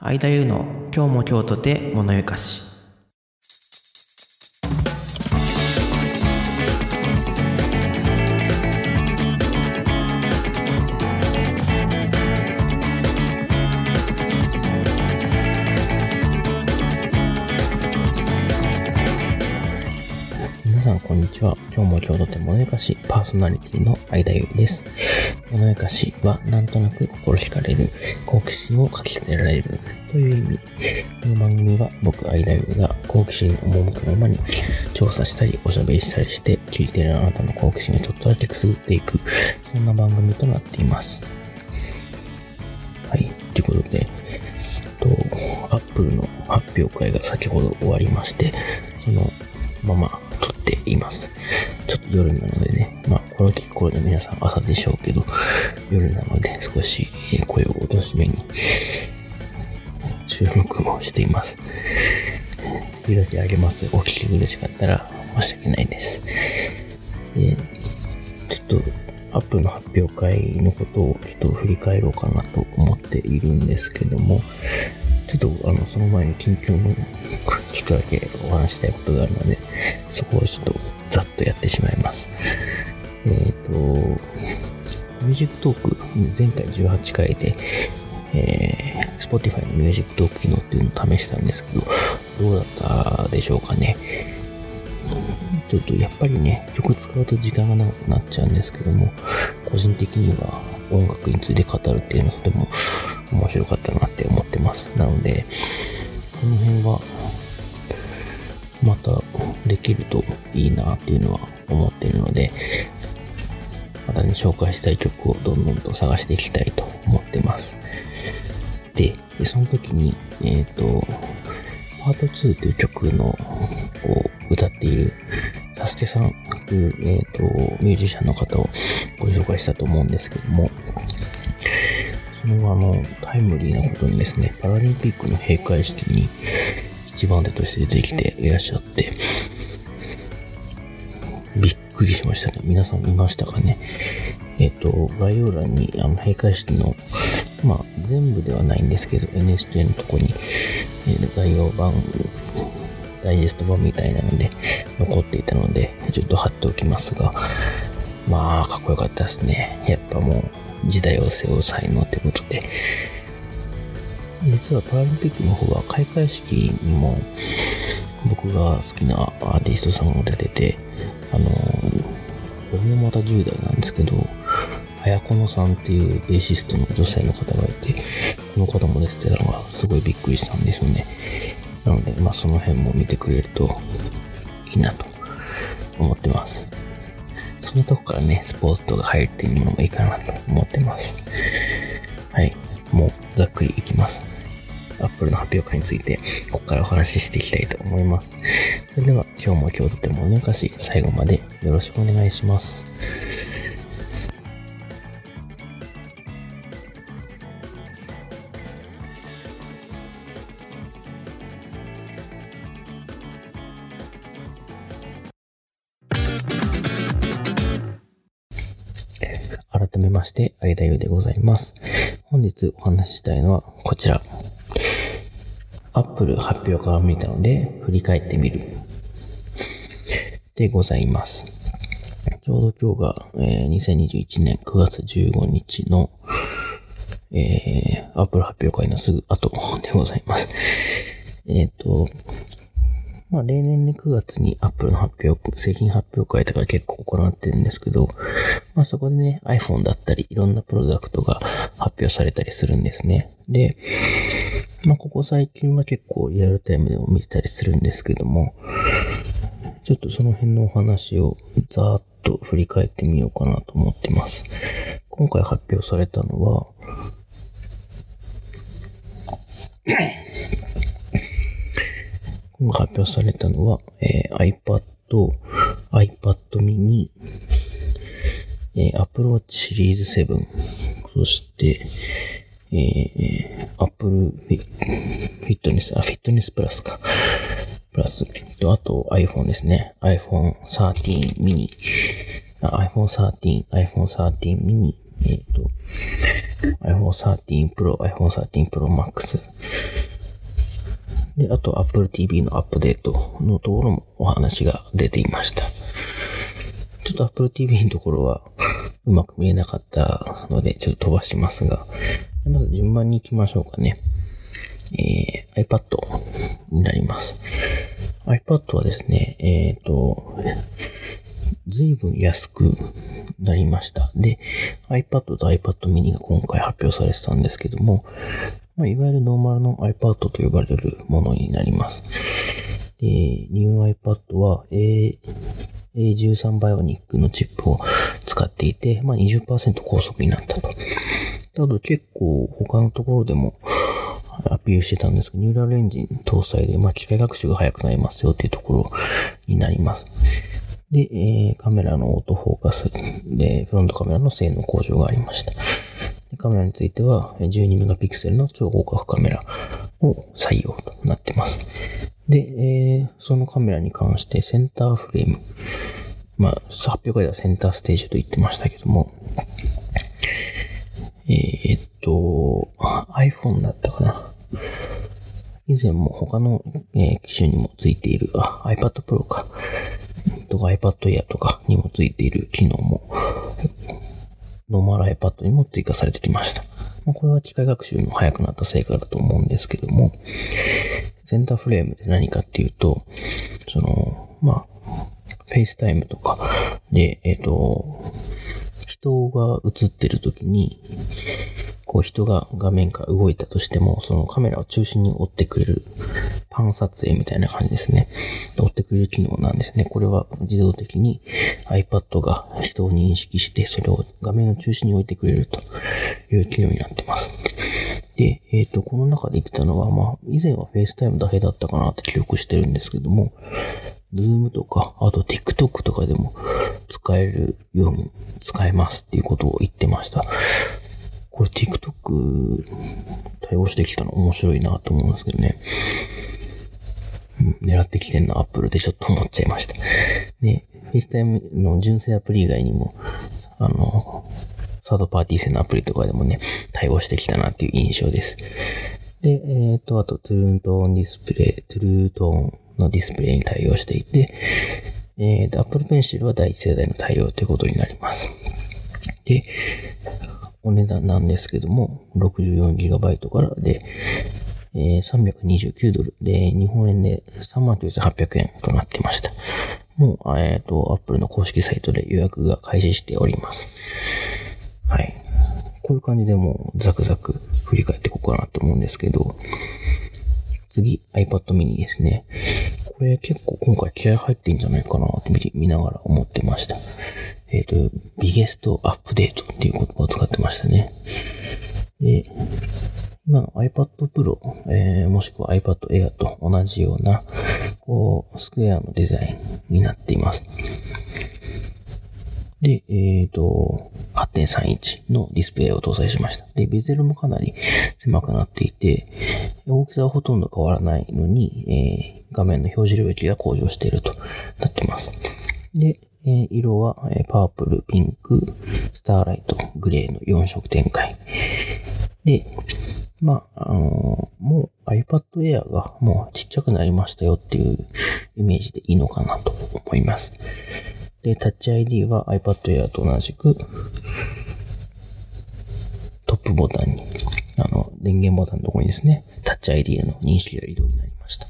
相田優の今日も今日とて物ゆかし皆さんこんにちは。今日も今日とて物ゆかしパーソナリティの相田優です。物ゆかしはなんとなく心惹かれる好奇心をかき立てられるという意味。この番組は僕相田優が好奇心の赴くままに調査したりおしゃべりしたりして聞いているあなたの好奇心をちょっとだけくすぐっていくそんな番組となっています。はい。ということで、えっと、アップルの発表会が先ほど終わりまして、そのままています。ちょっと夜なのでね、まあ、この聞く頃で皆さん朝でしょうけど、夜なので少し声を落としめに収録をしています。時々あげます。お聞き苦しかったら申し訳ないです。で、ちょっと、アップの発表会のことをちょっと振り返ろうかなと思っているんですけども、ちょっとあの、その前に緊急のとだけお話したいことがあるので、そこをちょっとざっとやってしまいます。えっ、と、ミュージックトーク、前回18回で、えー、Spotify のミュージックトーク機能っていうのを試したんですけど、どうだったでしょうかね。ちょっとやっぱりね、曲使うと時間が長くなっちゃうんですけども、個人的には音楽について語るっていうのはとても面白かったなって思ってます。なので、この辺は、またできるといいなっていうのは思ってるので、またね、紹介したい曲をどんどんと探していきたいと思ってます。で、その時に、えっ、と、パート2という曲の、を歌っている、サスケさんという、えっ、と、ミュージシャンの方をご紹介したと思うんですけども、そのあの、タイムリーなことにですね、パラリンピックの閉会式に一番手として出てきていらっしゃって、びっくりしましたね。皆さん見ましたかね？えっ、と、概要欄に、あの、閉会式の、まあ、全部ではないんですけど、NHK のとこに、え概要版、ダイジェスト版みたいなので、残っていたので、ちょっと貼っておきますが、まあ、かっこよかったですね。やっぱもう、時代を背負う才能ということで、実はパラリンピックの方は開会式にも僕が好きなアーティストさんが出てて、あの、これもまた10代なんですけど、綾子野さんっていうベーシストの女性の方がいて、この方も出てたのがすごいびっくりしたんですよね。なので、まあその辺も見てくれるといいなと思ってます。そのとこからね、スポーツとか入るっていうのもいいかなと思ってます。はい。もうざっくりいきます。アップルの発表会について、ここからお話ししていきたいと思います。それでは、今日も今日とてもおねかし、最後までよろしくお願いします。改めまして、相田優でございます。本日お話ししたいのはこちら。アップル発表会を見たので、振り返ってみる。でございます。ちょうど今日が、えー2021年9月15日の、えー、アップル発表会のすぐ後でございます。えっ、と、まあ、例年ね、9月に Apple の発表、製品発表会とか結構行ってるんですけど、まあ、そこでね、iPhone だったり、いろんなプロダクトが発表されたりするんですね。で、まあ、ここ最近は結構リアルタイムでも見てたりするんですけども、ちょっとその辺のお話をざーっと振り返ってみようかなと思ってます。今回発表されたのは、今回発表されたのは、えー iPad、iPad mini、えー Apple Watch シリーズ7、そして、えー、Apple Fitness、あ、Fitness Plus か。プラス、と、あと iPhone ですね。iPhone 13 mini、iPhone 13、iPhone 13 mini、えっ、と、iPhone 13 Pro、iPhone 13 Pro Max。で、あと Apple TV のアップデートのところもお話が出ていました。ちょっと Apple TV のところはうまく見えなかったので、ちょっと飛ばしますが、番に行きましょうかね。えー、iPad になります。iPad はですね、えっ、ー、と、随分安くなりました。で、iPad と iPad mini が今回発表されてたんですけども、まあ、いわゆるノーマルの iPad と呼ばれるものになります。で、ニュー iPad は A、A13 バイオニックのチップを使っていて、まあ20%高速になったと。あと結構他のところでも アピールしてたんですけど、ニューラルエンジン搭載で、まあ機械学習が速くなりますよっていうところになります。で、えー、カメラのオートフォーカスで、フロントカメラの性能向上がありました。カメラについては、12メガピクセルの超広角カメラを採用となってます。で、えー、そのカメラに関してセンターフレーム。まあ、発表会ではセンターステージと言ってましたけども、えー、っと、iPhone だったかな。以前も他の、え、機種にもついている、iPad Pro か。とか iPad Air とかにもついている機能も、ノーマル iPad にも追加されてきました。ま、これは機械学習の早くなった成果だと思うんですけども、 center frame で何かっていうと、その、まあ、 FaceTime とかで、えっ、ー、と、人が映ってる時に、こう人が画面から動いたとしても、そのカメラを中心に追ってくれる、パン撮影みたいな感じですね。追ってくれる機能なんですね。これは自動的に iPad が人を認識して、それを画面の中心に置いてくれるという機能になってます。で、えっ、ー、と、この中で言ってたのは、まあ、以前は FaceTime だけだったかなって記憶してるんですけども、Zoom とか、あと TikTok とかでも使えるように使えますっていうことを言ってました。これ TikTok 対応してきたの面白いなと思うんですけどね。狙ってきてんな、Apple でちょっと思っちゃいました。ね、FaceTime の純正アプリ以外にも、あの、サードパーティー製のアプリとかでもね、対応してきたなっていう印象です。で、えっ、ー、と、あと、トゥルートーンディスプレイ、トゥルートーンのディスプレイに対応していて、えー、Apple Pencil は第一世代の対応ということになります。で、お値段なんですけども、64GB からで、えー、329ドルで、日本円で39,800円となってました。もう、えっ、ー、と、Apple の公式サイトで予約が開始しております。はい。こういう感じでもうザクザク振り返っていこうかなと思うんですけど、次、iPad mini ですね。これ結構今回気合入ってんじゃないかなって見ながら思ってました。えっ、ー、と、ビゲストアップデートっていう言葉を使ってましたね。で、今の iPad Pro、えー、もしくは iPad Air と同じような、こう、スクエアのデザインになっています。で、えっ、ー、と、8.3インチのディスプレイを搭載しました。で、ベゼルもかなり狭くなっていて、大きさはほとんど変わらないのに、えー、画面の表示領域が向上しているとなっています。で、えー、色は、え、パープル、ピンク、スターライト、グレーの4色展開。で、まあ、あのー、もう iPad Air がもうちっちゃくなりましたよっていうイメージでいいのかなと思います。で、Touch ID は iPad Air と同じく、トップボタンに、あの、電源ボタンのところにですね、Touch ID への認識が移動になりました。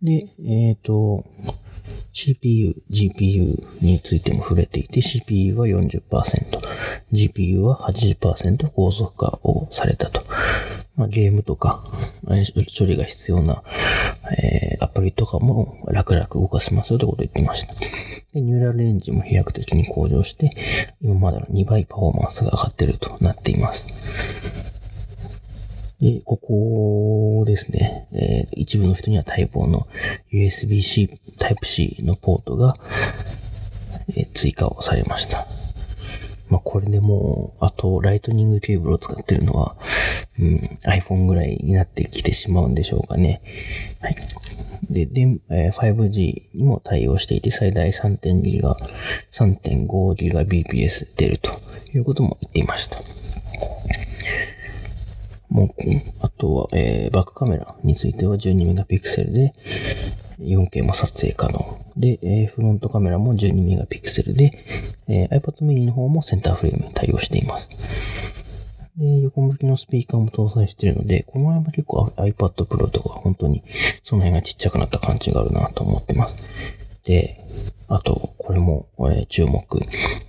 で、えっ、ー、と、CPU、GPU についても触れていて、CPU は40%、GPU は80%高速化をされたと。まあ、ゲームとか、処理が必要な、えー、アプリとかも楽々動かせますよということを言ってました。で、ニューラルエンジンも飛躍的に向上して、今までの2倍パフォーマンスが上がってるとなっています。で、ここですね、えー、一部の人には待望の USB-C、Type-C のポートが、えー、追加をされました。まあ、これでもう、あと、ライトニングケーブルを使ってるのは、うん、iPhone ぐらいになってきてしまうんでしょうかね。はい。で、で、え、5G にも対応していて、最大3.2ギガ、3.5ギガ BPS 出るということも言っていました。もう、あとは、えー、バックカメラについては12メガピクセルで、4K も撮影可能。で、え、フロントカメラも12メガピクセルで、え、iPad mini の方もセンターフレームに対応しています。で、横向きのスピーカーも搭載しているので、この辺は結構 iPad Pro とか本当にその辺がちっちゃくなった感じがあるなと思ってます。で、あと、これも、え、注目、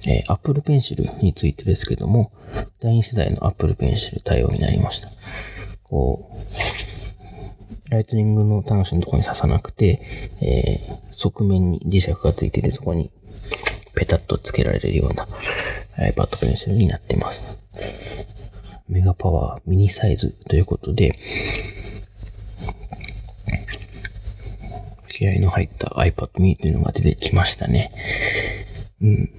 え、Apple Pencil についてですけども、第2世代の Apple Pencil 対応になりました。こう、ライトニングの端子のところに刺さなくて、えー、側面に磁石がついてて、そこにペタッとつけられるような iPad Pencil になってます。メガパワーミニサイズということで、気合の入った iPad mini というのが出てきましたね。うん。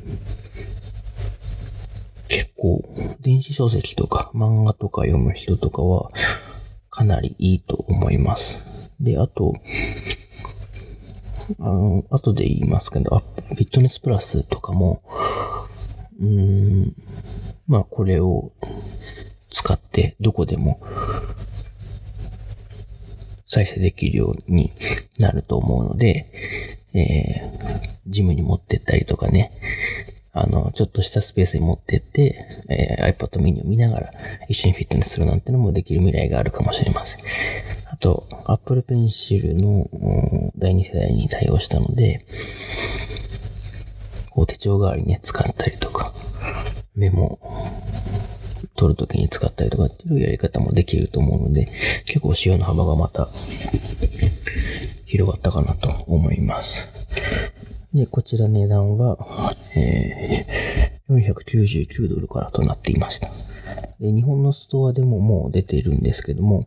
結構、電子書籍とか漫画とか読む人とかは、かなりいいと思います。で、あと、あの、後で言いますけど、フィットネスプラスとかも、うーん、まあこれを使ってどこでも再生できるようになると思うので、えー、ジムに持ってったりとかね、あの、ちょっとしたスペースに持ってって、えー、iPad mini を見ながら一緒にフィットネスするなんてのもできる未来があるかもしれません。あと、Apple Pencil の第2世代に対応したので、こう手帳代わりにね、使ったりとか、メモ取るときに使ったりとかっていうやり方もできると思うので、結構使用の幅がまた広がったかなと思います。で、こちら値段は、え、499ドルからとなっていました。日本のストアでももう出ているんですけども、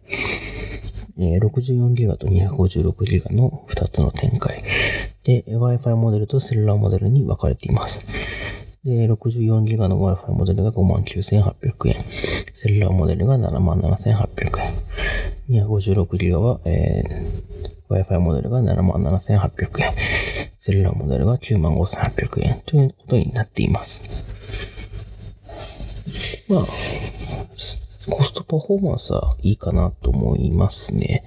え、64ギガと256ギガの2つの展開。で、Wi-Fi モデルとセルラーモデルに分かれています。で、64ギガの Wi-Fi モデルが59,800円。セルラーモデルが77,800円。256ギガは、えー、Wi-Fi モデルが77,800円。セルラーモデルが95,800円ということになっています。まあ、コストパフォーマンスはいいかなと思いますね。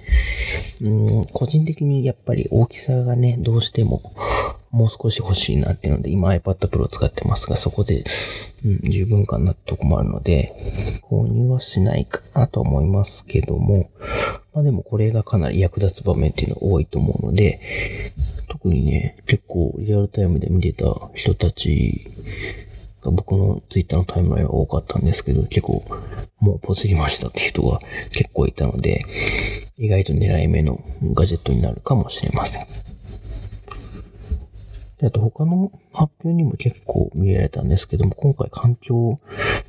うん、個人的にやっぱり大きさがね、どうしてももう少し欲しいなっていうので、今 iPad Pro を使ってますが、そこで、うん、十分かなってとこもあるので、購入はしないかなと思いますけども、まあでもこれがかなり役立つ場面っていうのは多いと思うので、特にね、結構リアルタイムで見てた人たち僕の Twitter のタイムラインは多かったんですけど、結構もうポチりましたって人が結構いたので、意外と狙い目のガジェットになるかもしれません。で、あと他の発表にも結構見られたんですけども、今回環境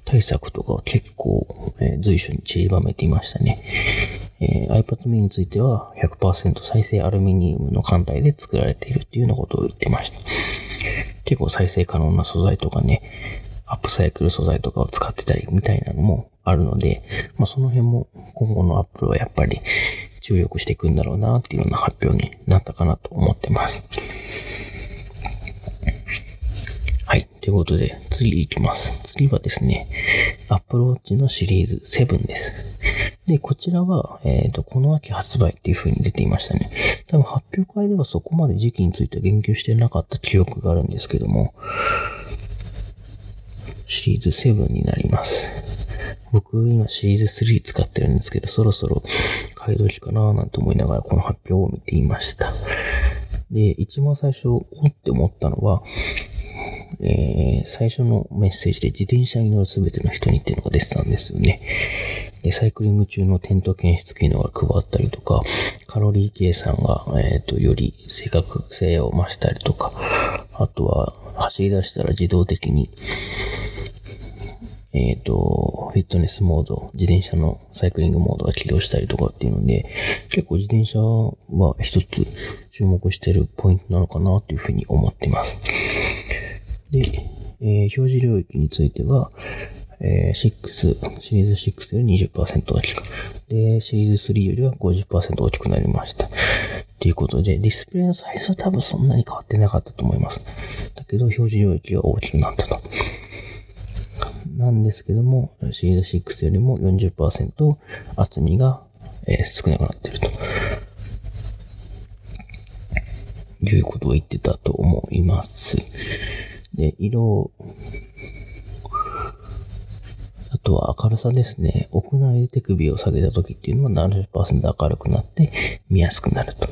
対策とか結構、えー、随所に散りばめていましたね。えー、iPad mini については100%再生アルミニウムの艦隊で作られているっていうようなことを言ってました。結構再生可能な素材とかね、アップサイクル素材とかを使ってたりみたいなのもあるので、まあその辺も今後のアップルはやっぱり注力していくんだろうなっていうような発表になったかなと思ってます。はい。ということで、次行きます。次はですね、Apple Watch のシリーズ7です。で、こちらは、えっ、ー、と、この秋発売っていう風に出ていましたね。多分発表会ではそこまで時期については言及してなかった記憶があるんですけども、シリーズ7になります。僕今シリーズ3使ってるんですけど、そろそろ買い時かなーなんて思いながらこの発表を見ていました。で、一番最初、おって思ったのは、えー、最初のメッセージで自転車に乗るすべての人にっていうのが出てたんですよね。で、サイクリング中のテント検出機能が配ったりとか、カロリー計算が、えっ、ー、と、より正確性を増したりとか、あとは、走り出したら自動的に、えっ、ー、と、フィットネスモード、自転車のサイクリングモードが起動したりとかっていうので、結構自転車は一つ注目してるポイントなのかなというふうに思っています。で、えー、表示領域については、えー、6、シリーズ6より20%大きく。で、シリーズ3よりは50%大きくなりました。ということで、ディスプレイのサイズは多分そんなに変わってなかったと思います。だけど、表示領域が大きくなったと。なんですけども、シリーズ6よりも40%厚みが、えー、少なくなっていると。いうことを言ってたと思います。で、色、あとは明るさですね。屋内で手首を下げた時っていうのは70%明るくなって見やすくなると。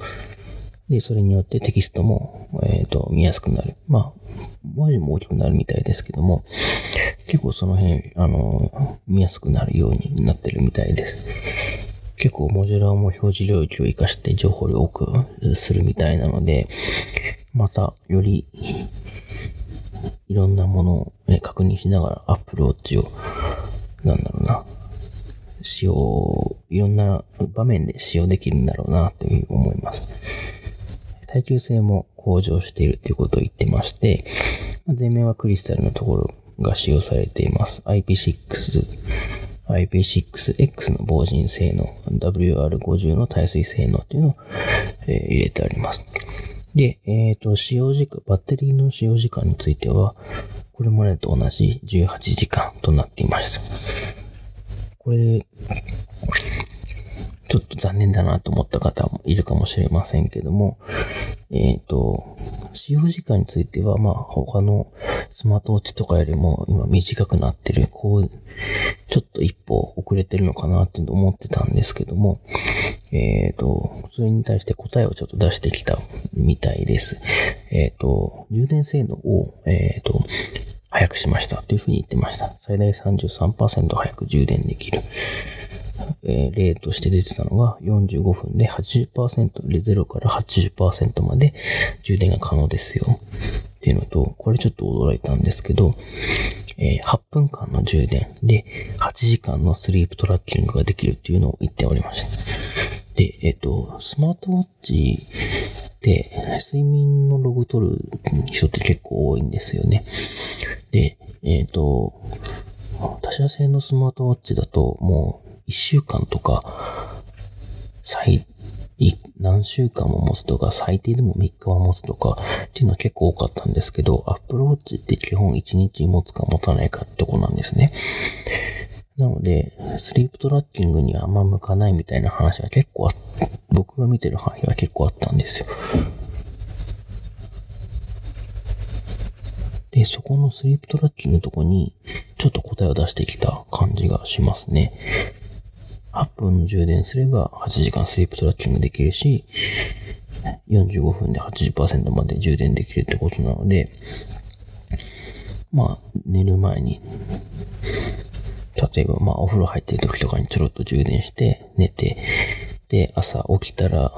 で、それによってテキストも、えっ、ー、と、見やすくなる。まあ、文字も大きくなるみたいですけども、結構その辺、あの、見やすくなるようになってるみたいです。結構モジュラーも表示領域を活かして情報量多くするみたいなので、またよりいろんなものを、ね、確認しながら Apple Watch を、なんだろうな、使用、いろんな場面で使用できるんだろうなというふうに思います。耐久性も向上しているということを言ってまして、前面はクリスタルのところが使用されています。IP6 IP6X の防塵性能、WR50 の耐水性能というのを、えー、入れてあります。で、えっ、ー、と、使用時間、バッテリーの使用時間については、これまでと同じ18時間となっています。これ、ちょっと残念だなと思った方もいるかもしれませんけども、えっ、ー、と、使用時間については、まあ、他のスマートウォッチとかよりも今短くなってる、こう、ちょっと一歩遅れてるのかなって思ってたんですけども、えっ、ー、と、それに対して答えをちょっと出してきたみたいです。えっ、ー、と、充電性能を、えっ、と、早くしましたというふうに言ってました。最大33%早く充電できる。え、例として出てたのが45分で80%、で0から80%まで充電が可能ですよ。っていうのと、これちょっと驚いたんですけど、え、8分間の充電で8時間のスリープトラッキングができるっていうのを言っておりました。で、えっ、と、スマートウォッチで睡眠のログ取る人って結構多いんですよね。で、えっ、と、他社製のスマートウォッチだともう1週間とか、最、何週間も持つとか、最低でも3日は持つとか、っていうのは結構多かったんですけど、Apple Watch って基本1日持つか持たないかってとこなんですね。なので、スリープトラッキングにはあんま向かないみたいな話が結構あ、僕が見てる範囲は結構あったんですよ。で、そこのスリープトラッキングのとこに、ちょっと答えを出してきた感じがしますね。8分充電すれば8時間スリープトラッキングできるし、45分で80%まで充電できるってことなので、まあ、寝る前に、例えばまあお風呂入ってる時とかにちょろっと充電して寝て、で、朝起きたら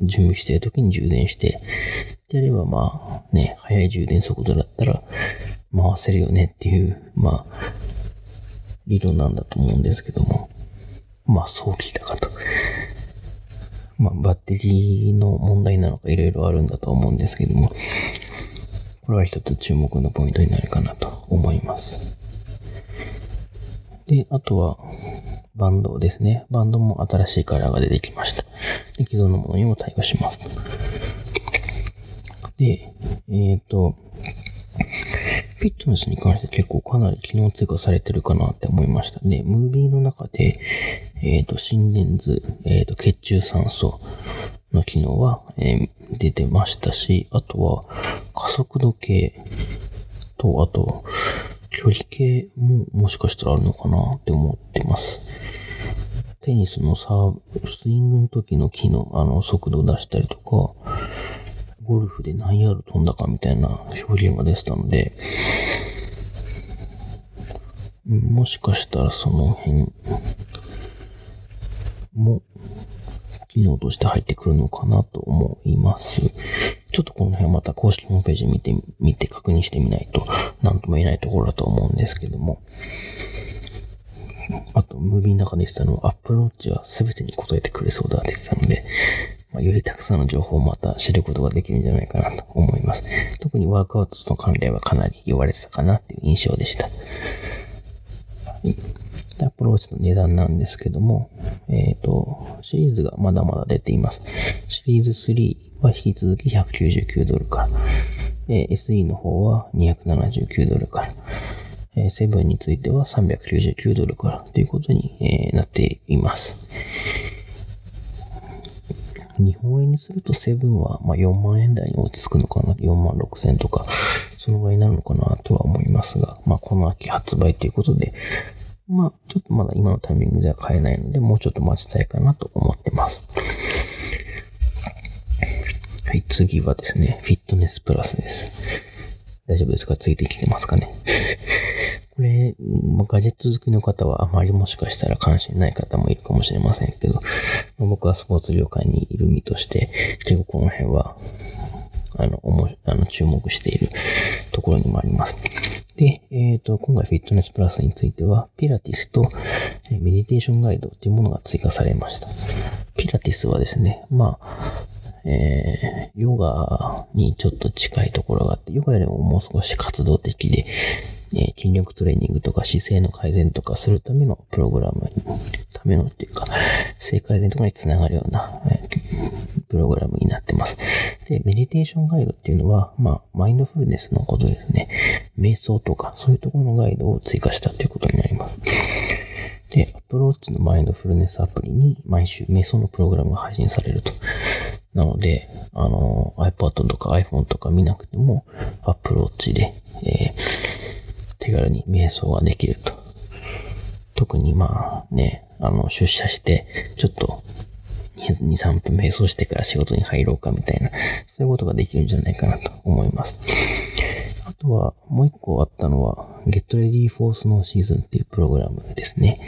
準備してる時に充電して、であればまあね、早い充電速度だったら回せるよねっていう、まあ、理論なんだと思うんですけども。まあ、そうきたかと。まあ、バッテリーの問題なのかいろいろあるんだと思うんですけども、これは一つ注目のポイントになるかなと思います。で、あとは、バンドですね。バンドも新しいカラーが出てきました。で、既存のものにも対応します。で、えっ、ー、と、フィットネスに関して結構かなり機能追加されてるかなって思いました。で、ムービーの中で、えっ、ー、と、心電図、えっ、ー、と、血中酸素の機能は、えー、出てましたし、あとは加速度計と、あと、距離計ももしかしたらあるのかなって思ってます。テニスのサーブ、スイングの時の機能、あの、速度を出したりとか、ゴルフで何ヤード飛んだかみたいな表現が出てたので、もしかしたらその辺も機能として入ってくるのかなと思います。ちょっとこの辺また公式ホームページ見てみて確認してみないと何とも言えないところだと思うんですけども。あと、ムービーの中で言ってたのは、アップローチは全てに答えてくれそうだって言ってたので、まあ、よりたくさんの情報をまた知ることができるんじゃないかなと思います。特にワークアウトとの関連はかなり言われてたかなっていう印象でした。アプローチの値段なんですけども、えっ、ー、と、シリーズがまだまだ出ています。シリーズ3は引き続き199ドルから、えー、SE の方は279ドルから、えセブンについては399ドルからということに、えなっています。日本円にするとセブンは、ま4万円台に落ち着くのかな。4万6千とか、そのぐらいになるのかなとは思いますが、まあ、この秋発売ということで、まあ、ちょっとまだ今のタイミングでは買えないので、もうちょっと待ちたいかなと思ってます。はい、次はですね、フィットネスプラスです。大丈夫ですか？ついてきてますかね？これ、ガジェット好きの方はあまりもしかしたら関心ない方もいるかもしれませんけど、僕はスポーツ業界にいる身として、結構この辺は、あの、おも、あの、注目しているところにもあります。で、えっ、ー、と、今回フィットネスプラスについては、ピラティスとメディテーションガイドというものが追加されました。ピラティスはですね、まあ、えー、ヨガにちょっと近いところがあって、ヨガよりももう少し活動的で、え筋力トレーニングとか姿勢の改善とかするためのプログラム、ためのっていうか、性改善とかにつながるような、えプログラムになってます。で、メディテーションガイドっていうのは、まあ、マインドフルネスのことですね。瞑想とか、そういうところのガイドを追加したということになります。で、アプローチのマインドフルネスアプリに毎週瞑想のプログラムが配信されると。なので、あの、iPad とか iPhone とか見なくても、アプローチで、えー手軽に瞑想ができると。特にまあね、あの、出社して、ちょっと、2、3分瞑想してから仕事に入ろうかみたいな、そういうことができるんじゃないかなと思います。あとは、もう一個あったのは、Get Ready for Snow Season っていうプログラムですね。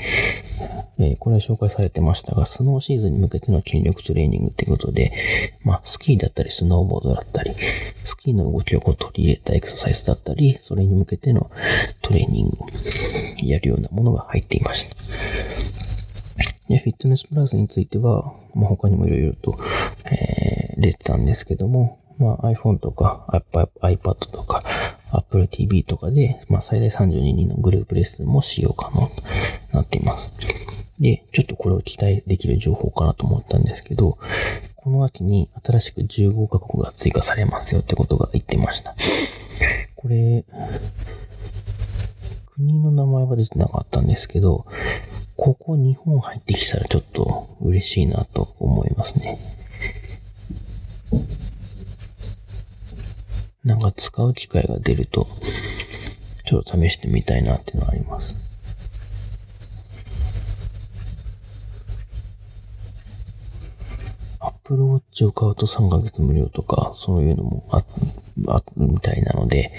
え、これは紹介されてましたが、スノーシーズンに向けての筋力トレーニングっていうことで、まあ、スキーだったり、スノーボードだったり、スキーの動きをこう取り入れたエクササイズだったり、それに向けてのトレーニングをやるようなものが入っていました。で、フィットネスプラスについては、まあ、他にもいろいろと、えー、出てたんですけども、まあ、iPhone とか iPad とか Apple TV とかで、まあ、最大32人のグループレッスンも使用可能となっています。で、ちょっとこれを期待できる情報かなと思ったんですけど、この秋に新しく15カ国が追加されますよってことが言ってました。これ、国の名前は出てなかったんですけど、ここ日本入ってきたらちょっと嬉しいなと思いますね。なんか使う機会が出ると、ちょっと試してみたいなっていうのはあります。プロウォッチを買うと3ヶ月無料とか、そういうのもあ、あ、みたいなので、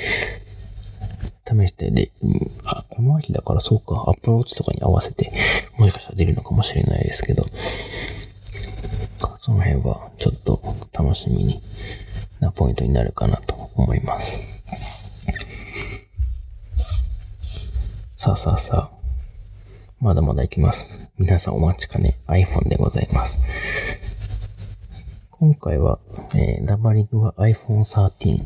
試してで、あ、この秋だからそうか、アップローチとかに合わせて、もしかしたら出るのかもしれないですけど、その辺はちょっと楽しみになポイントになるかなと思います。さあさあさあ、まだまだ行きます。皆さんお待ちかね iPhone でございます。今回は、えー、ダバリングは iPhone 13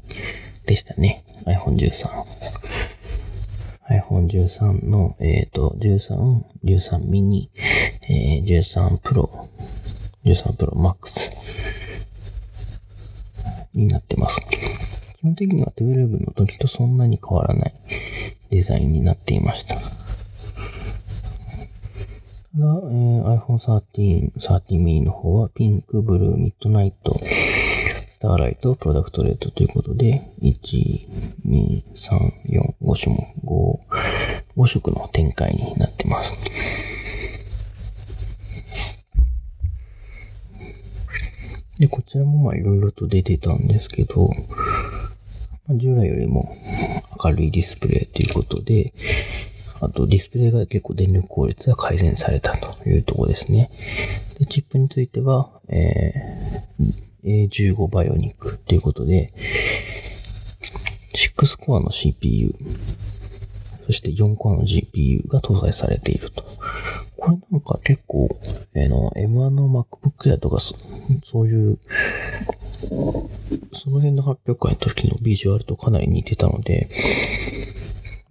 でしたね。iPhone 13。iPhone 13の、えっ、ー、と、13、13 mini、えー、13 Pro、13 Pro Max になってます。基本的には12の時とそんなに変わらないデザインになっていました。ただ、えー、iPhone 13、13 mini の方はピンク、ブルー、ミッドナイト、ターライト、プロダクトレートということで、1、2、3、4、5種目、5、5色の展開になってます。で、こちらもまあいろいろと出てたんですけど、ま、従来よりも明るいディスプレイということで、あとディスプレイが結構電力効率が改善されたというところですね。で、チップについては、えー、A15 バイオニックということで、6コアの CPU、そして4コアの GPU が搭載されていると。これなんか結構、えー、の、M1 の MacBook Air とかそ、そういう、その辺の発表会の時のビジュアルとかなり似てたので、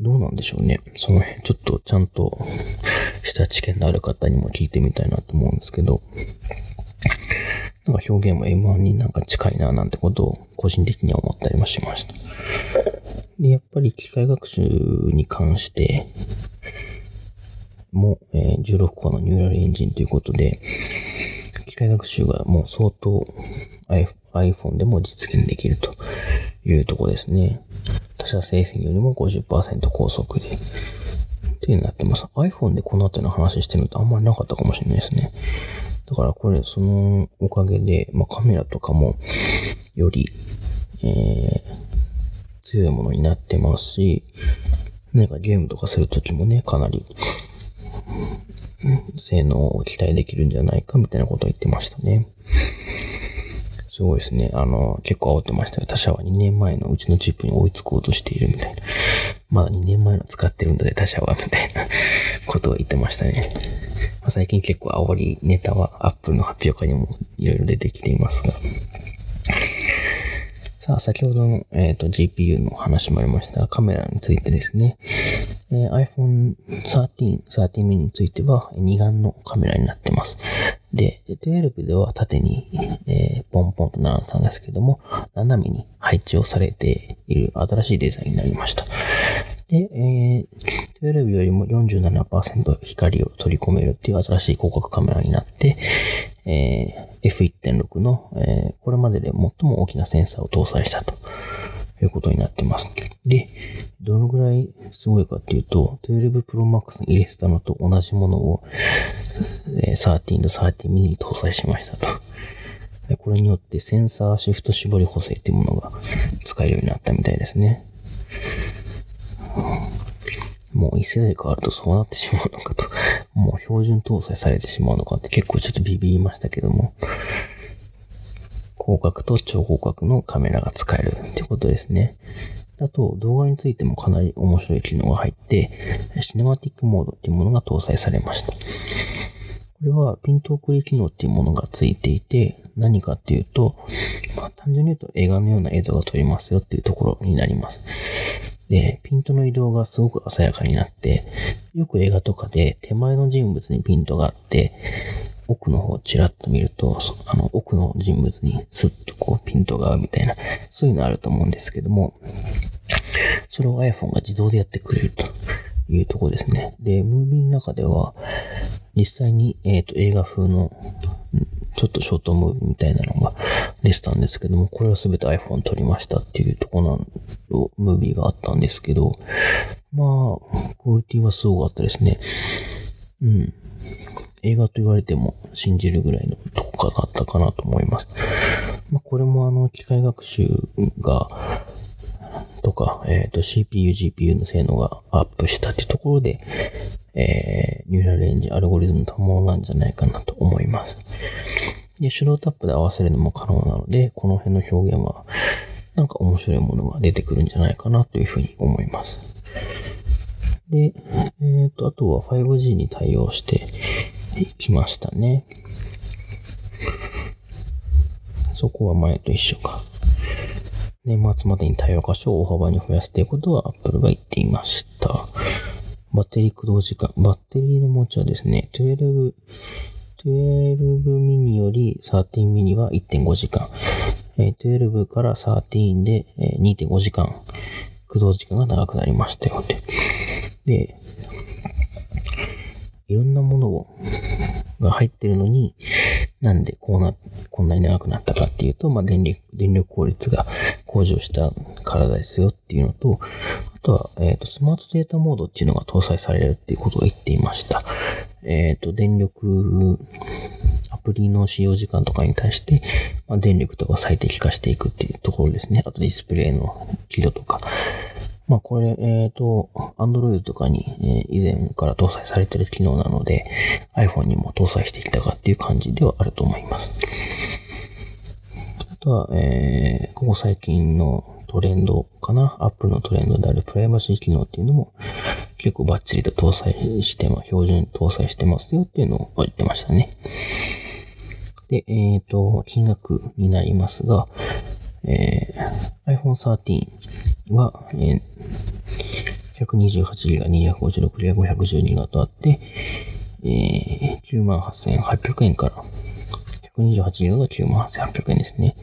どうなんでしょうね。その辺、ちょっとちゃんとした知見のある方にも聞いてみたいなと思うんですけど、なんか表現も M1 になんか近いななんてことを個人的には思ったりもしました。で、やっぱり機械学習に関しても、えー、16コアのニューラルエンジンということで、機械学習がもう相当 iPhone でも実現できるというとこですね。他社製品よりも50%高速で、っていうのになってます。iPhone でこの後の話してるのってあんまりなかったかもしれないですね。だからこれ、そのおかげで、まあ、カメラとかも、より、えー、強いものになってますし、何かゲームとかするときもね、かなり、性能を期待できるんじゃないかみたいなことを言ってましたね。すごいですね。あの、結構煽ってましたよ。他社は2年前のうちのチップに追いつこうとしているみたいな。まだ2年前の使ってるんだで、他社は、みたいなことを言ってましたね。まあ、最近結構煽りネタは Apple の発表会にもいろいろ出てきていますが。さあ、先ほどの、えーと、GPU の話もありましたカメラについてですね。えー、iPhone 13、13 mini については二眼のカメラになってます。で、12では縦に、えー、ポンポンと並んでたんですけども、斜めに配置をされている新しいデザインになりました。で、えー、12よりも47%光を取り込めるっていう新しい広角カメラになって、えー、F1.6 の、えー、これまでで最も大きなセンサーを搭載したということになってます。で、どのぐらいすごいかっていうと、12 Pro Max に入れてたのと同じものを、えー、13と13 mini に搭載しましたと。これによってセンサーシフト絞り補正っていうものが使えるようになったみたいですね。もう一世代変わるとそうなってしまうのかと、もう標準搭載されてしまうのかって結構ちょっとビビりましたけども、広角と超広角のカメラが使えるってことですね。あと、動画についてもかなり面白い機能が入って、シネマティックモードっていうものが搭載されました。これはピント送り機能っていうものがついていて、何かっていうと、まあ単純に言うと映画のような映像が撮れますよっていうところになります。で、ピントの移動がすごく鮮やかになって、よく映画とかで手前の人物にピントがあって、奥の方をチラッと見ると、あの、奥の人物にスッとこうピントが合うみたいな、そういうのあると思うんですけども、それを iPhone が自動でやってくれるというとこですね。で、ムービーの中では、実際に、えっ、ー、と、映画風の、ちょっとショートムービーみたいなのが出てたんですけども、これはすべて iPhone 撮りましたっていうところな、ムービーがあったんですけど、まあ、クオリティはすごかったですね。うん。映画と言われても信じるぐらいのとこかだったかなと思います。まあ、これもあの、機械学習が、とか、えっ、ー、と、CPU、GPU の性能がアップしたっていうところで、えー、ニューラルエンジン、アルゴリズムのものなんじゃないかなと思います。で、手動タップで合わせるのも可能なので、この辺の表現は、なんか面白いものが出てくるんじゃないかなというふうに思います。で、えっ、ー、と、あとは 5G に対応していきましたね。そこは前と一緒か。年末までに対応箇所を大幅に増やすということは Apple が言っていました。バッテリー駆動時間。バッテリーの持ちはですね、12、12ミニより13ミニは1.5時間。12から13で2.5時間、駆動時間が長くなりましたよって。で、いろんなものをが入ってるのに、なんでこうな、こんなに長くなったかっていうと、まあ、電力、電力効率が向上した体ですよっていうのと、あとは、えっ、ー、と、スマートデータモードっていうのが搭載されるっていうことを言っていました。えっ、ー、と、電力、アプリの使用時間とかに対して、まあ、電力とか最適化していくっていうところですね。あとディスプレイの輝度とか。まあこれ、えっ、ー、と、Android とかに、え、以前から搭載されてる機能なので、iPhone にも搭載してきたかっていう感じではあると思います。あとは、えー、ここ最近のトレンドかな ?Apple のトレンドであるプライバシー機能っていうのも結構バッチリと搭載してま、標準搭載してますよっていうのを言ってましたね。で、えっ、ー、と、金額になりますが、えー、iPhone 13は、えー、128GB、256GB、512GB とあって、えー、98,800円から、128GB が98,800円ですね。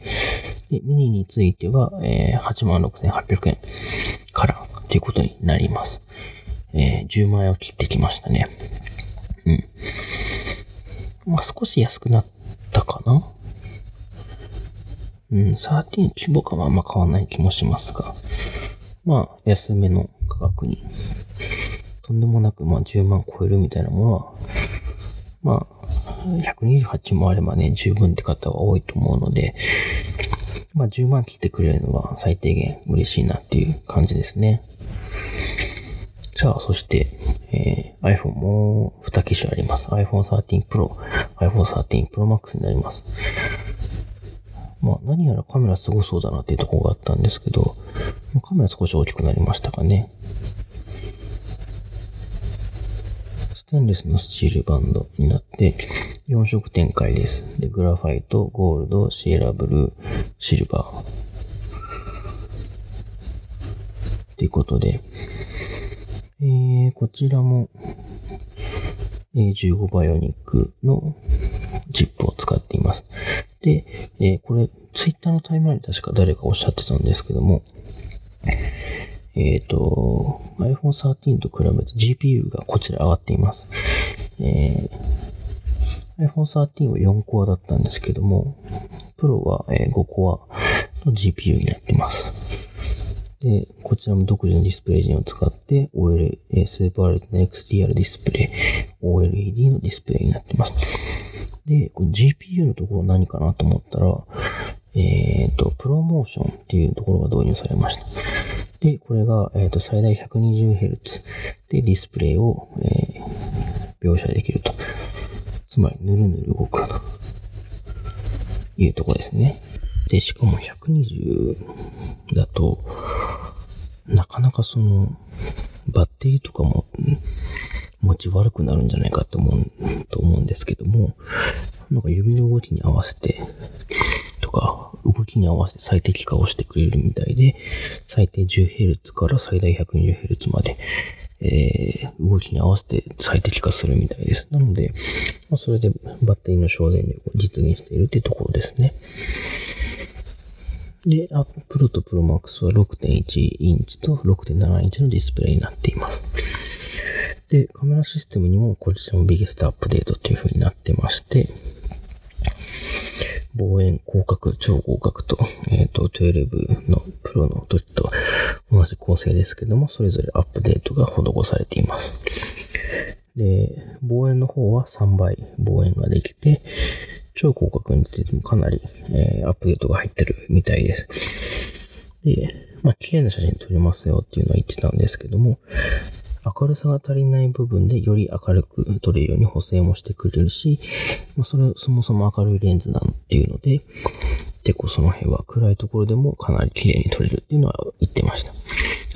で、ミニについては、えー、86,800円から、ということになります。えー、10万円を切ってきましたね。うん。まあ、少し安くなったかな？うん、13規模感はあんま変わらない気もしますが、まあ、安めの価格に、とんでもなく、まあ、10万超えるみたいなものは、まあ、128もあればね、十分って方は多いと思うので、まあ、10万切ってくれるのは最低限嬉しいなっていう感じですね。じゃあ、そして、えー、iPhone も2機種あります。iPhone 13 Pro、iPhone 13 Pro Max になります。まあ、何やらカメラすごそうだなっていうところがあったんですけど、カメラ少し大きくなりましたかね。ステンレスのスチールバンドになって、4色展開です。で、グラファイト、ゴールド、シエラブルー、シルバー。ということで、えー、こちらも、A15 バイオニックのチップを使っています。で、えー、これ、ツイッターのタイムラインで確か誰かおっしゃってたんですけども、えっ、ー、と、iPhone 13と比べて GPU がこちら上がっています。えー、iPhone 13は4コアだったんですけども、Pro は5コアの GPU になってます。で、こちらも独自のディスプレイ陣を使って、OL、スーパーレッドの XDR ディスプレイ、OLED のディスプレイになってます。で、これ GPU のところ何かなと思ったら、えっ、ー、と、プロモーションっていうところが導入されました。で、これが、えっ、ー、と、最大 120Hz でディスプレイを、えー、描写できると。つまり、ぬるぬる動くというところですね。で、しかも120だと、なかなかその、バッテリーとかも、持ち悪くなるんじゃないかと思う、と思うんですけども、なんか指の動きに合わせて、とか、動きに合わせて最適化をしてくれるみたいで、最低 10Hz から最大 120Hz まで、えー、動きに合わせて最適化するみたいです。なので、まあ、それでバッテリーの省電力を実現しているっていうところですね。で、あ、プロとプロマックスは6.1インチと6.7インチのディスプレイになっています。で、カメラシステムにもこちらもビゲストアップデートという風になってまして、望遠、広角、超広角と、えっ、ー、と、12のプロの時と同じ構成ですけども、それぞれアップデートが施されています。で、望遠の方は3倍望遠ができて、超広角についてもかなり、えー、アップデートが入ってるみたいです。で、まあ、綺麗な写真撮れますよっていうのは言ってたんですけども、明るさが足りない部分でより明るく撮れるように補正もしてくれるし、まあ、それ、そもそも明るいレンズなんていうので、結構その辺は暗いところでもかなり綺麗に撮れるっていうのは言ってました。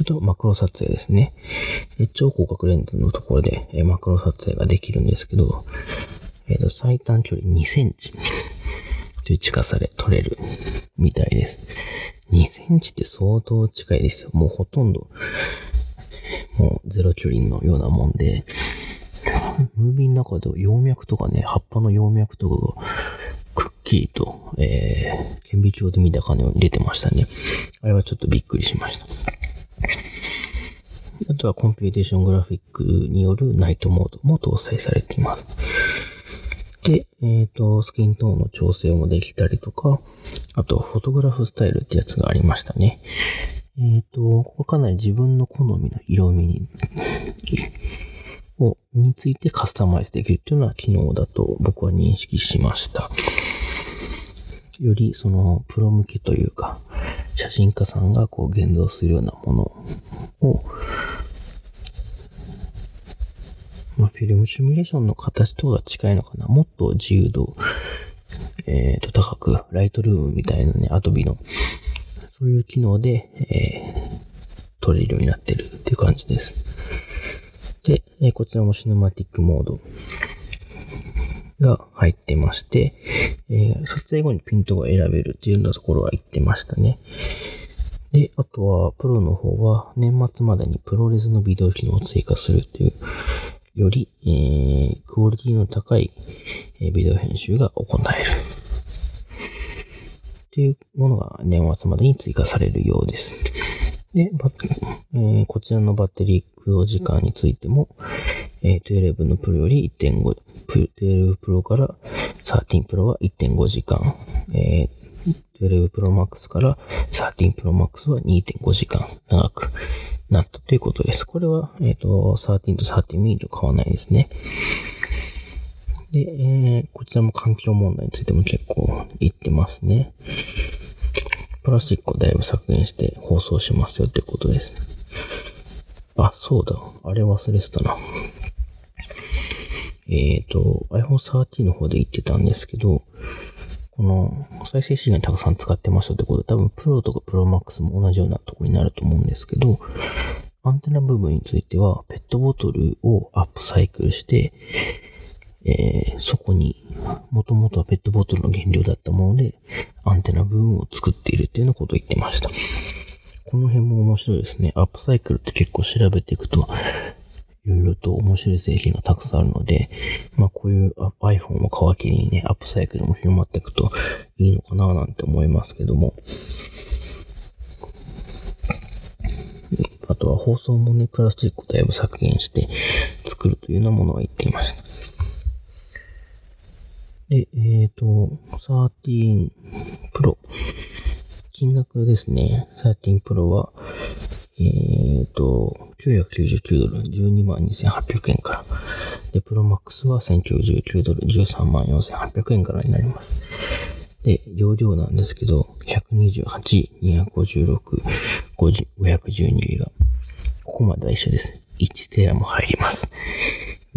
あと、マクロ撮影ですね。超広角レンズのところでマクロ撮影ができるんですけど、え、ー、と、最短距離2センチという近さで撮れるみたいです。2センチって相当近いですよ。もうほとんど、もうゼロ距離のようなもんで、ムービーの中で葉脈とかね、葉っぱの葉脈とかが、くっきりと、えー、顕微鏡で見たかのように出てましたね。あれはちょっとびっくりしました。あとは computation graphic によるナイトモードも搭載されています。で、えっ、ー、と、 skin tone の調整もできたりとか、あと、 photograph style ってやつがありましたね。えっ、ー、と、ここかなり自分の好みの色味に を、についてカスタマイズできるっていうのは機能だと僕は認識しました。よりそのプロ向けというか、写真家さんがこう言動するようなものをまあ、フィルムシミュレーションの形とは近いのかな。もっと自由度、えっ、ー、と、高く、ライトルームみたいなね、アドビの、そういう機能で、えー、撮れるようになってるっていう感じです。で、えー、こちらもシネマティックモードが入ってまして、えー、撮影後にピントが選べるっていうようなところは言ってましたね。で、あとは、プロの方は、年末までにプロレスのビデオ機能を追加するっていう、より、えー、クオリティの高い、え、ビデオ編集が行える。というものが年末までに追加されるようです。で、えー、こちらのバッテリー駆動時間についても、えー、12のプロより1.5、12プロから13プロは1.5時間、えー、12プロマックスから13プロマックスは2.5時間長くなったということです。これは、えっ、ー、と、13と13ミリと変わらないですね。で、えー、こちらも環境問題についても結構言ってますね。プラスチックをだいぶ削減して放送しますよってことです。あ、そうだ。あれ忘れてたな。えっ、ー、と、iPhone 13の方で言ってたんですけど、この再生資源たくさん使ってますよってことで、多分プロとかプロマックスも同じようなところになると思うんですけど、アンテナ部分については、ペットボトルをアップサイクルして、えー、そこに、もともとはペットボトルの原料だったもので、アンテナ部分を作っているっていうようなことを言ってました。この辺も面白いですね。アップサイクルって結構調べていくと、いろいろと面白い製品がたくさんあるので、まあこういう iPhone を皮切りにね、アップサイクルも広まっていくといいのかななんて思いますけども。あとは包装もね、プラスチックをだいぶ削減して作るというようなものは言っていました。で、えっ、ー、と、13 Pro。金額ですね。13 Pro は、えっ、ー、と、999ドル、12万2800円から。で、プロマックスは1099ドル、13万4800円からになります。で、容量なんですけど、128、256、512ギガ。ここまでは一緒です。1テラも入ります。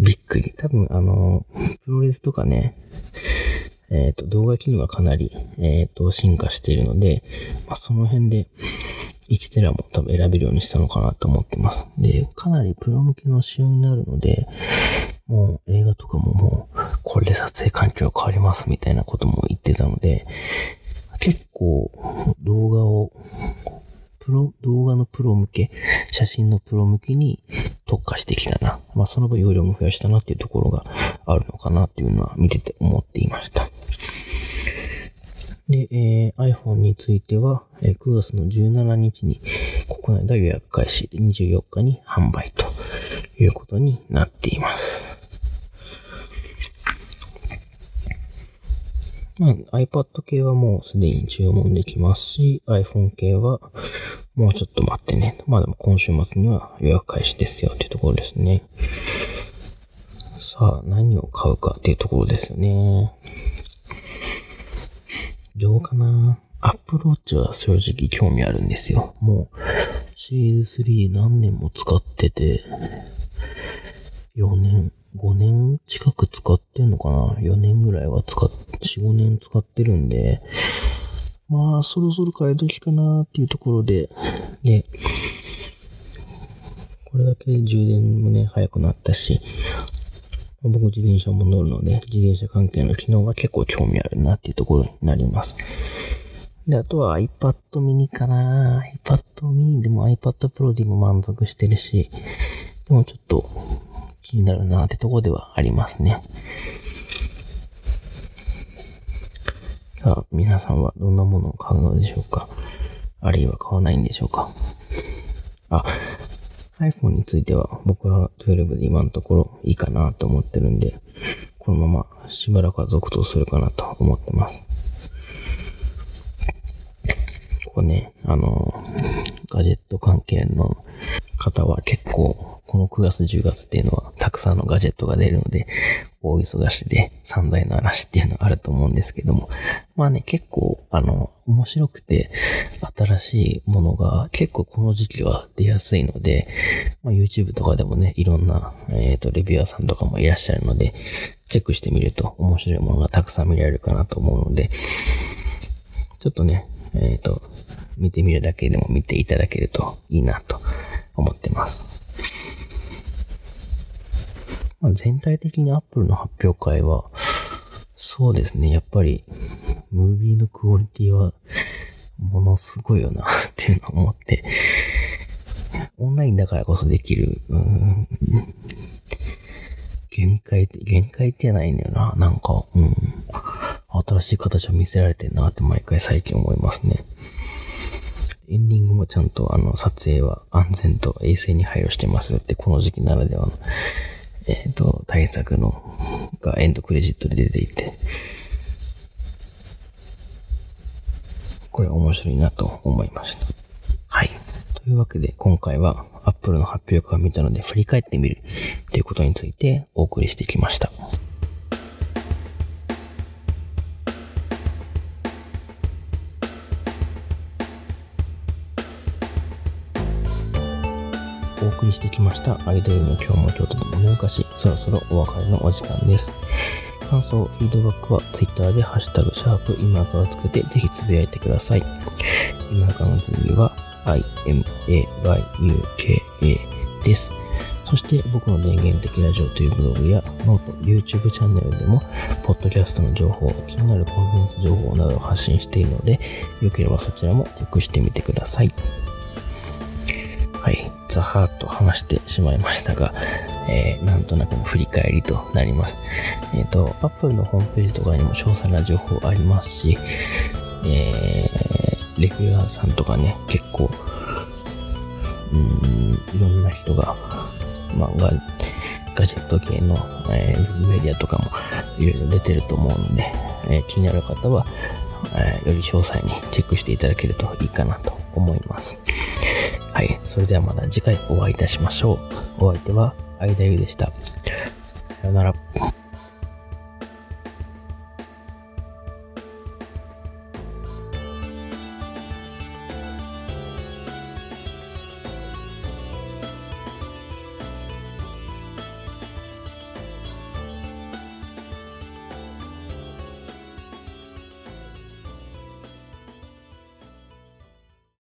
びっくり。多分、あの、プロレスとかね、えっ、ー、と、動画機能がかなり、えっ、ー、と、進化しているので、まあ、その辺で、1テラも多分選べるようにしたのかなと思ってます。で、かなりプロ向けの仕様になるので、もう映画とかももう、これで撮影環境変わりますみたいなことも言ってたので、結構動画を、プロ、動画のプロ向け、写真のプロ向けに特化してきたな。まあその分容量も増やしたなっていうところがあるのかなっていうのは見てて思っていました。で、えー、iPhone については、えー、9月の17日に国内で予約開始で24日に販売ということになっています。まあ、iPad 系はもうすでに注文できますし、iPhone 系はもうちょっと待ってね。まあでも今週末には予約開始ですよっていうところですね。さあ、何を買うかっていうところですよね。どうかなアップローチは正直興味あるんですよ。もう、シリーズ3何年も使ってて、4年、5年近く使ってんのかな ?4 年ぐらいは使っ、使ってるんで、まあ、そろそろ変え時かなっていうところで、で、これだけ充電もね、早くなったし、僕自転車も乗るので、自転車関係の機能は結構興味あるなっていうところになります。で、あとは iPad mini かな iPad mini でも iPad Pro でも満足してるし、でもちょっと気になるなってところではありますね。さあ、皆さんはどんなものを買うのでしょうか？あるいは買わないんでしょうか？あ、iPhone については僕は12で今のところいいかなと思ってるんで、このまましばらくは続投するかなと思ってます。ここね、あの、ガジェット関係の方は結構、この9月10月っていうのはたくさんのガジェットが出るので、大忙しで散財の嵐っていうのがあると思うんですけども、まあね、結構、あの、面白くて、新しいものが結構この時期は出やすいので、まあ、YouTube とかでもね、いろんな、えっ、ー、と、レビュアーさんとかもいらっしゃるので、チェックしてみると面白いものがたくさん見られるかなと思うので、ちょっとね、えっ、ー、と、見てみるだけでも見ていただけるといいなと思ってます。まあ、全体的に Apple の発表会は、そうですね、やっぱり、ムービーのクオリティは、ものすごいよなっていうのを思って、オンラインだからこそできる、うん、限界って、限界ってじゃないんだよな。なんか、うん。新しい形を見せられてるなって毎回最近思いますね。エンディングもちゃんとあの撮影は安全と衛生に配慮してますよって、この時期ならではの、えっ、と、対策の、がエンドクレジットで出ていて、これ面白いなと思いました。はい。というわけで、今回は Apple の発表会を見たので振り返ってみるということについてお送りしてきました。お送りしてきました。アイドルの今日も今日とて物かし、そろそろお別れのお時間です。感想、フィードバックは Twitter でハッシュタグ、シャープ、今かをつけてぜひつぶやいてください。今からの続きは imayuka です。そして僕の電源的ラジオというブログやノート、YouTube チャンネルでも、ポッドキャストの情報、気になるコンテンツ情報などを発信しているので、よければそちらもチェックしてみてください。ザハーっと話してしまいましたが、えー、なんとなくの振り返りとなります。えっ、と、Apple のホームページとかにも詳細な情報ありますし、えー、レビュアーさんとかね、結構、うーん、いろんな人が、まあ、ガガジェット系の、えー、メディアとかもいろいろ出てると思うので、えー気になる方は、えーより詳細にチェックしていただけるといいかなと思います。はい。それではまた次回お会いいたしましょう。お相手は、相田優でした。さよなら。